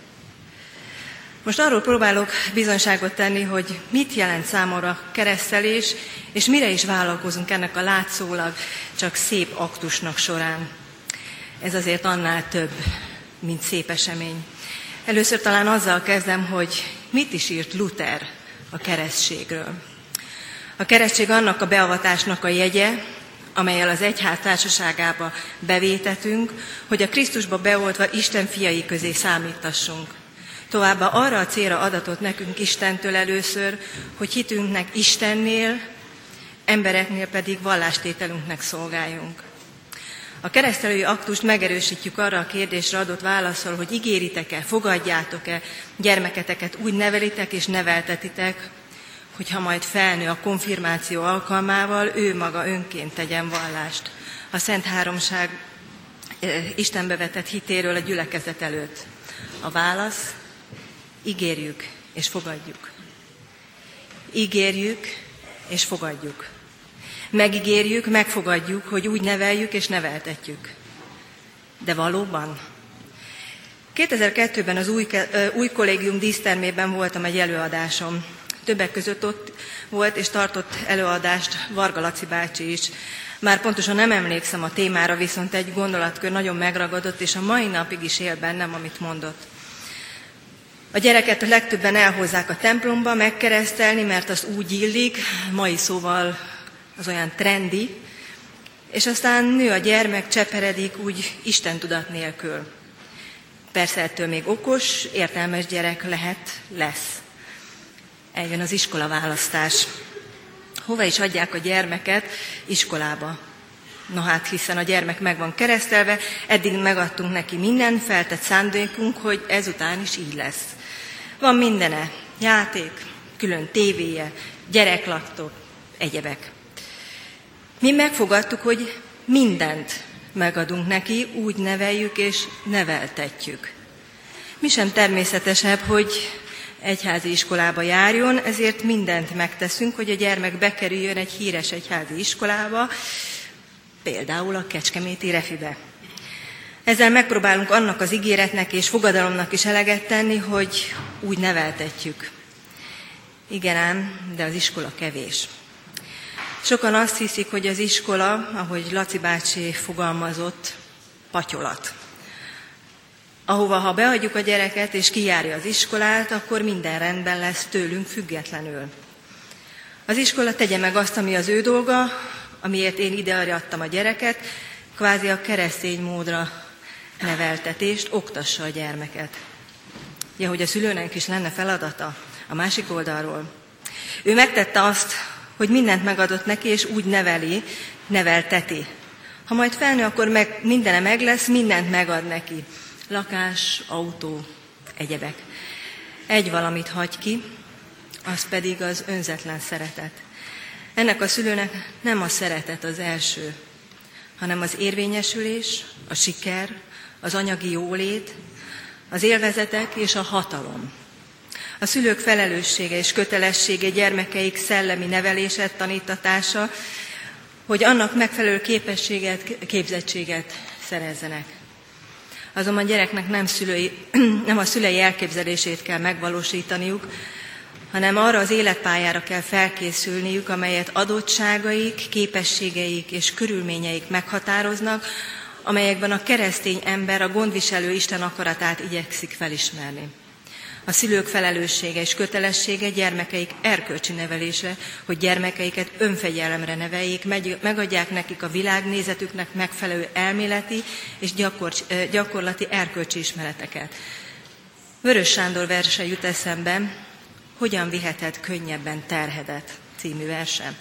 Most arról próbálok bizonyságot tenni, hogy mit jelent számomra keresztelés, és mire is vállalkozunk ennek a látszólag csak szép aktusnak során. Ez azért annál több, mint szép esemény. Először talán azzal kezdem, hogy mit is írt Luther a keresztségről. A keresztség annak a beavatásnak a jegye, amelyel az egyház társaságába bevétetünk, hogy a Krisztusba beoltva Isten fiai közé számítassunk. Továbbá arra a célra adatot nekünk Istentől először, hogy hitünknek Istennél, embereknél pedig vallástételünknek szolgáljunk. A keresztelői aktust megerősítjük arra a kérdésre adott válaszol, hogy ígéritek-e, fogadjátok-e gyermeketeket, úgy nevelitek és neveltetitek, hogyha majd felnő a konfirmáció alkalmával, ő maga önként tegyen vallást. A Szent Háromság Istenbe vetett hitéről a gyülekezet előtt. A válasz, ígérjük és fogadjuk. Ígérjük és fogadjuk. Megígérjük, megfogadjuk, hogy úgy neveljük és neveltetjük. De valóban? 2002-ben az új, új kollégium dísztermében voltam egy előadásom. Többek között ott volt és tartott előadást Varga Laci bácsi is. Már pontosan nem emlékszem a témára, viszont egy gondolatkör nagyon megragadott, és a mai napig is él bennem, amit mondott. A gyereket a legtöbben elhozzák a templomba megkeresztelni, mert az úgy illik, mai szóval az olyan trendi, és aztán nő a gyermek, cseperedik úgy Isten tudat nélkül. Persze ettől még okos, értelmes gyerek lehet, lesz. Eljön az iskola választás. Hova is adják a gyermeket? Iskolába. Na hát, hiszen a gyermek meg van keresztelve, eddig megadtunk neki minden feltett szándékunk, hogy ezután is így lesz. Van mindene, játék, külön tévéje, gyereklaktok, egyebek. Mi megfogadtuk, hogy mindent megadunk neki, úgy neveljük és neveltetjük. Mi sem természetesebb, hogy egyházi iskolába járjon, ezért mindent megteszünk, hogy a gyermek bekerüljön egy híres egyházi iskolába, például a Kecskeméti Refibe. Ezzel megpróbálunk annak az ígéretnek és fogadalomnak is eleget tenni, hogy úgy neveltetjük. Igen ám, de az iskola kevés. Sokan azt hiszik, hogy az iskola, ahogy Laci bácsi fogalmazott, patyolat. Ahova, ha beadjuk a gyereket és kijárja az iskolát, akkor minden rendben lesz tőlünk függetlenül. Az iskola tegye meg azt, ami az ő dolga, amiért én ide adtam a gyereket, kvázi a keresztény módra neveltetést, oktassa a gyermeket. Ja, hogy a szülőnek is lenne feladata a másik oldalról. Ő megtette azt, hogy mindent megadott neki, és úgy neveli, nevelteti. Ha majd felnő, akkor meg, mindene meg lesz, mindent megad neki. Lakás, autó, egyebek. Egy valamit hagy ki, az pedig az önzetlen szeretet. Ennek a szülőnek nem a szeretet az első, hanem az érvényesülés, a siker, az anyagi jólét, az élvezetek és a hatalom. A szülők felelőssége és kötelessége gyermekeik szellemi nevelése, tanítatása, hogy annak megfelelő képességet, képzettséget szerezzenek. Azonban gyereknek nem, szülői, <clears throat> nem a szülei elképzelését kell megvalósítaniuk, hanem arra az életpályára kell felkészülniük, amelyet adottságaik, képességeik és körülményeik meghatároznak, amelyekben a keresztény ember a gondviselő Isten akaratát igyekszik felismerni. A szülők felelőssége és kötelessége gyermekeik erkölcsi nevelése, hogy gyermekeiket önfegyelemre neveljék, megadják nekik a világnézetüknek megfelelő elméleti és gyakor, gyakorlati erkölcsi ismereteket. Vörös Sándor verse jut eszembe, hogyan viheted könnyebben terhedet című verse.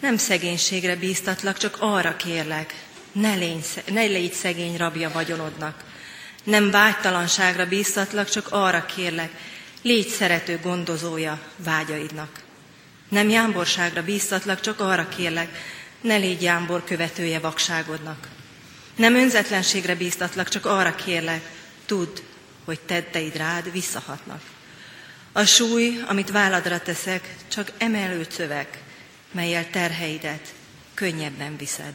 Nem szegénységre bíztatlak, csak arra kérlek, ne légy, ne légy szegény rabja vagyonodnak. Nem vágytalanságra bíztatlak, csak arra kérlek, légy szerető gondozója vágyaidnak. Nem jámborságra bíztatlak, csak arra kérlek, ne légy jámbor követője vakságodnak. Nem önzetlenségre bíztatlak, csak arra kérlek, tudd, hogy tetteid rád visszahatnak. A súly, amit válladra teszek, csak emelő szöveg, melyel terheidet könnyebben viszed.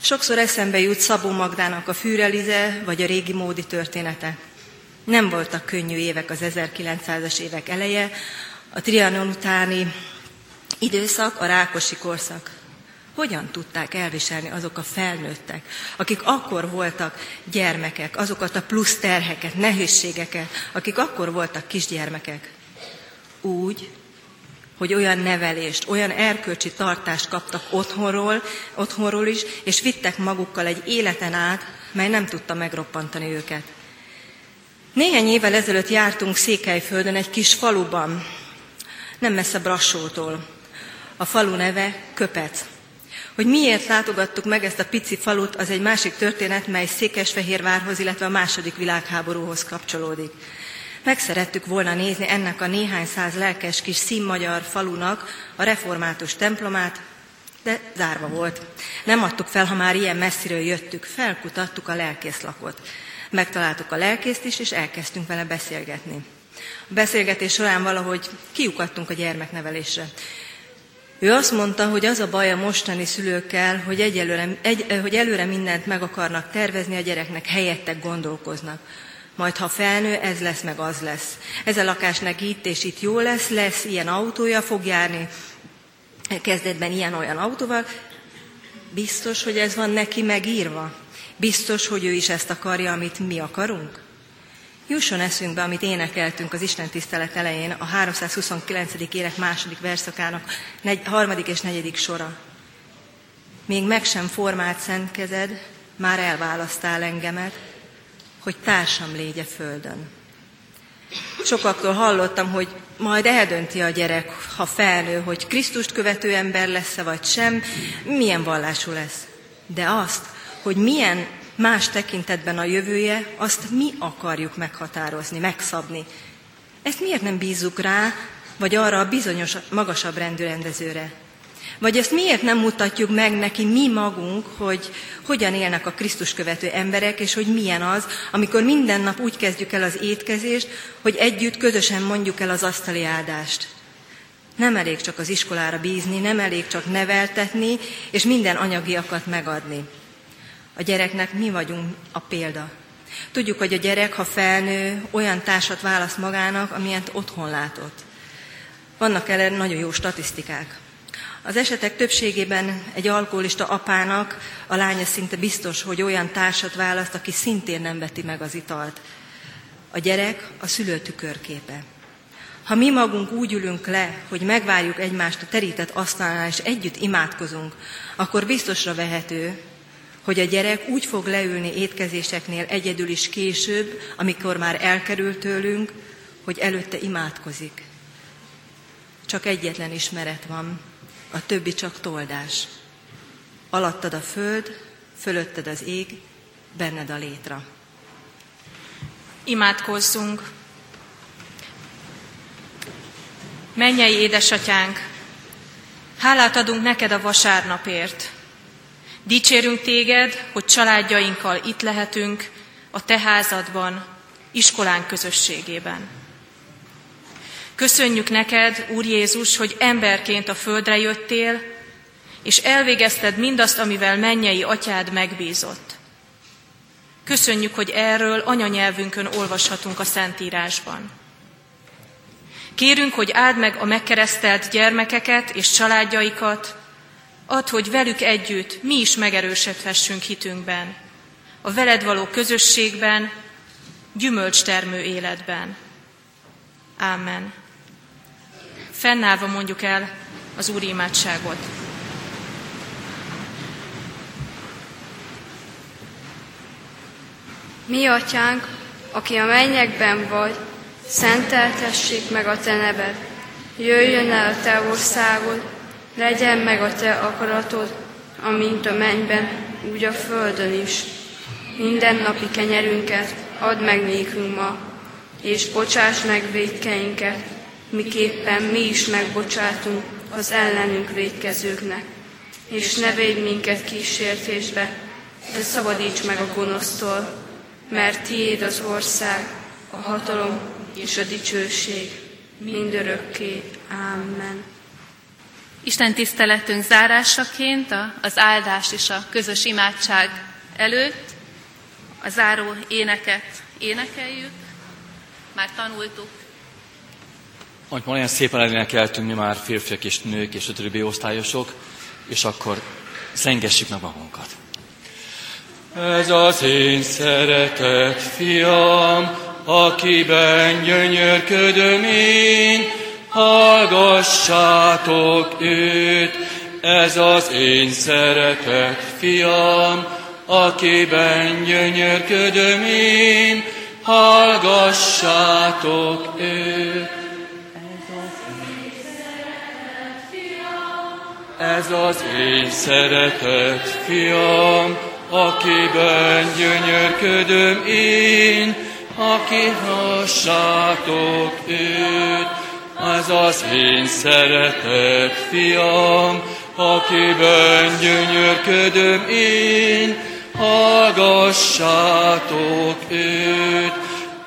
Sokszor eszembe jut Szabó Magdának a fűrelize, vagy a régi módi története. Nem voltak könnyű évek az 1900-as évek eleje, a Trianon utáni időszak, a Rákosi korszak. Hogyan tudták elviselni azok a felnőttek, akik akkor voltak gyermekek, azokat a plusz terheket, nehézségeket, akik akkor voltak kisgyermekek? Úgy, hogy olyan nevelést, olyan erkölcsi tartást kaptak otthonról, otthonról is, és vittek magukkal egy életen át, mely nem tudta megroppantani őket. Néhány évvel ezelőtt jártunk Székelyföldön egy kis faluban, nem messze Brassótól. A falu neve Köpec. Hogy miért látogattuk meg ezt a pici falut, az egy másik történet, mely Székesfehérvárhoz, illetve a második világháborúhoz kapcsolódik. Meg szerettük volna nézni ennek a néhány száz lelkes kis színmagyar falunak a református templomát, de zárva volt. Nem adtuk fel, ha már ilyen messziről jöttük, felkutattuk a lelkészlakot. Megtaláltuk a lelkészt is, és elkezdtünk vele beszélgetni. A beszélgetés során valahogy kiukadtunk a gyermeknevelésre. Ő azt mondta, hogy az a baj a mostani szülőkkel, hogy, egyelőre, egy, hogy előre mindent meg akarnak tervezni, a gyereknek helyettek gondolkoznak. Majd ha felnő, ez lesz, meg az lesz. Ez a lakásnak itt és itt jó lesz, lesz ilyen autója, fog járni kezdetben ilyen-olyan autóval. Biztos, hogy ez van neki megírva? Biztos, hogy ő is ezt akarja, amit mi akarunk? Jusson eszünkbe, amit énekeltünk az Isten tisztelet elején, a 329. érek második verszakának negy, harmadik és negyedik sora. Még meg sem formált szent kezed, már elválasztál engemet, hogy társam légye földön. Sokaktól hallottam, hogy majd eldönti a gyerek, ha felnő, hogy Krisztust követő ember lesz-e vagy sem, milyen vallású lesz. De azt, hogy milyen más tekintetben a jövője, azt mi akarjuk meghatározni, megszabni. Ezt miért nem bízzuk rá, vagy arra a bizonyos, magasabb rendű rendezőre? Vagy ezt miért nem mutatjuk meg neki mi magunk, hogy hogyan élnek a Krisztus követő emberek, és hogy milyen az, amikor minden nap úgy kezdjük el az étkezést, hogy együtt közösen mondjuk el az asztali áldást. Nem elég csak az iskolára bízni, nem elég csak neveltetni, és minden anyagiakat megadni. A gyereknek mi vagyunk a példa. Tudjuk, hogy a gyerek, ha felnő, olyan társat választ magának, amilyent otthon látott. Vannak erre nagyon jó statisztikák. Az esetek többségében egy alkoholista apának a lánya szinte biztos, hogy olyan társat választ, aki szintén nem veti meg az italt. A gyerek a szülő tükörképe. Ha mi magunk úgy ülünk le, hogy megvárjuk egymást a terített asztalnál, és együtt imádkozunk, akkor biztosra vehető, hogy a gyerek úgy fog leülni étkezéseknél egyedül is később, amikor már elkerül tőlünk, hogy előtte imádkozik. Csak egyetlen ismeret van, a többi csak toldás. Alattad a föld, fölötted az ég, benned a létra. Imádkozzunk! Mennyei édesatyánk, hálát adunk neked a vasárnapért. Dicsérünk téged, hogy családjainkkal itt lehetünk a te házadban, iskolánk közösségében. Köszönjük neked, Úr Jézus, hogy emberként a földre jöttél, és elvégezted mindazt, amivel mennyei atyád megbízott. Köszönjük, hogy erről anyanyelvünkön olvashatunk a Szentírásban. Kérünk, hogy áld meg a megkeresztelt gyermekeket és családjaikat, add, hogy velük együtt mi is megerősödhessünk hitünkben, a veled való közösségben, gyümölcstermő életben. Ámen. Fennállva mondjuk el az Úr imádságot. Mi, atyánk, aki a mennyekben vagy, szenteltessék meg a te neved. Jöjjön el a te országod, legyen meg a te akaratod, amint a mennyben, úgy a földön is. Minden napi kenyerünket add meg nékünk ma, és bocsáss meg védkeinket, miképpen mi is megbocsátunk az ellenünk védkezőknek. És ne védj minket kísértésbe, de szabadíts meg a gonosztól, mert tiéd az ország, a hatalom és a dicsőség mindörökké. Amen. Isten tiszteletünk zárásaként az áldás és a közös imádság előtt a záró éneket énekeljük. már tanultuk. Ahogy ma olyan szépen elénekeltünk mi már férfiak és nők és a többi osztályosok, és akkor szengessük meg magunkat. Ez az én szeretett fiam, akiben gyönyörködöm én, hallgassátok őt, ez az én szeretett fiam, akiben gyönyörködöm én, hallgassátok őt. Ez az én szeretett fiam, akiben gyönyörködöm én, aki hassátok őt. Ez az én szeretett fiam, akiben gyönyörködöm én, hallgassátok őt.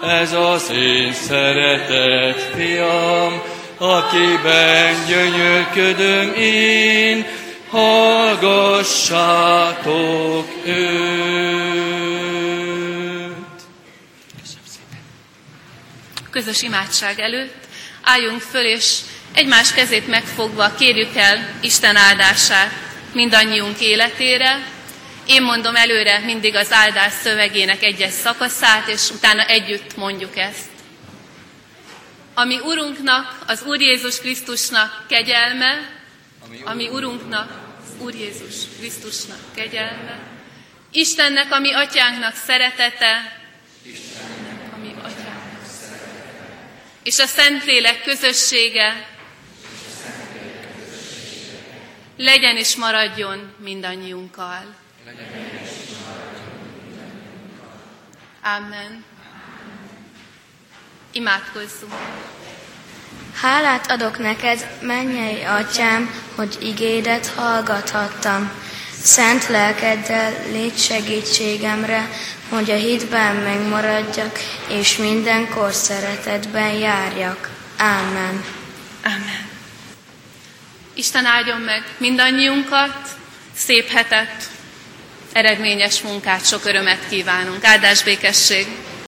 Ez az én szeretett fiam, akiben gyönyörködöm én, hallgassátok őt. Közös imádság előtt álljunk föl, és egymás kezét megfogva kérjük el Isten áldását mindannyiunk életére. Én mondom előre mindig az áldás szövegének egyes szakaszát, és utána együtt mondjuk ezt. Ami Urunknak, az Úr Jézus Krisztusnak kegyelme, ami Urunknak, Úr Jézus Krisztusnak kegyelme, Istennek, ami Atyánknak szeretete, Istennek, ami Atyánknak szeretete, és a Szentlélek közössége, legyen és maradjon mindannyiunkkal. Amen. Imádkozzunk. Hálát adok neked, mennyei atyám, hogy igédet hallgathattam. Szent lelkeddel légy segítségemre, hogy a hitben megmaradjak, és mindenkor szeretetben járjak. Ámen. Amen. Isten áldjon meg mindannyiunkat, szép hetet, eredményes munkát, sok örömet kívánunk. Áldás békesség!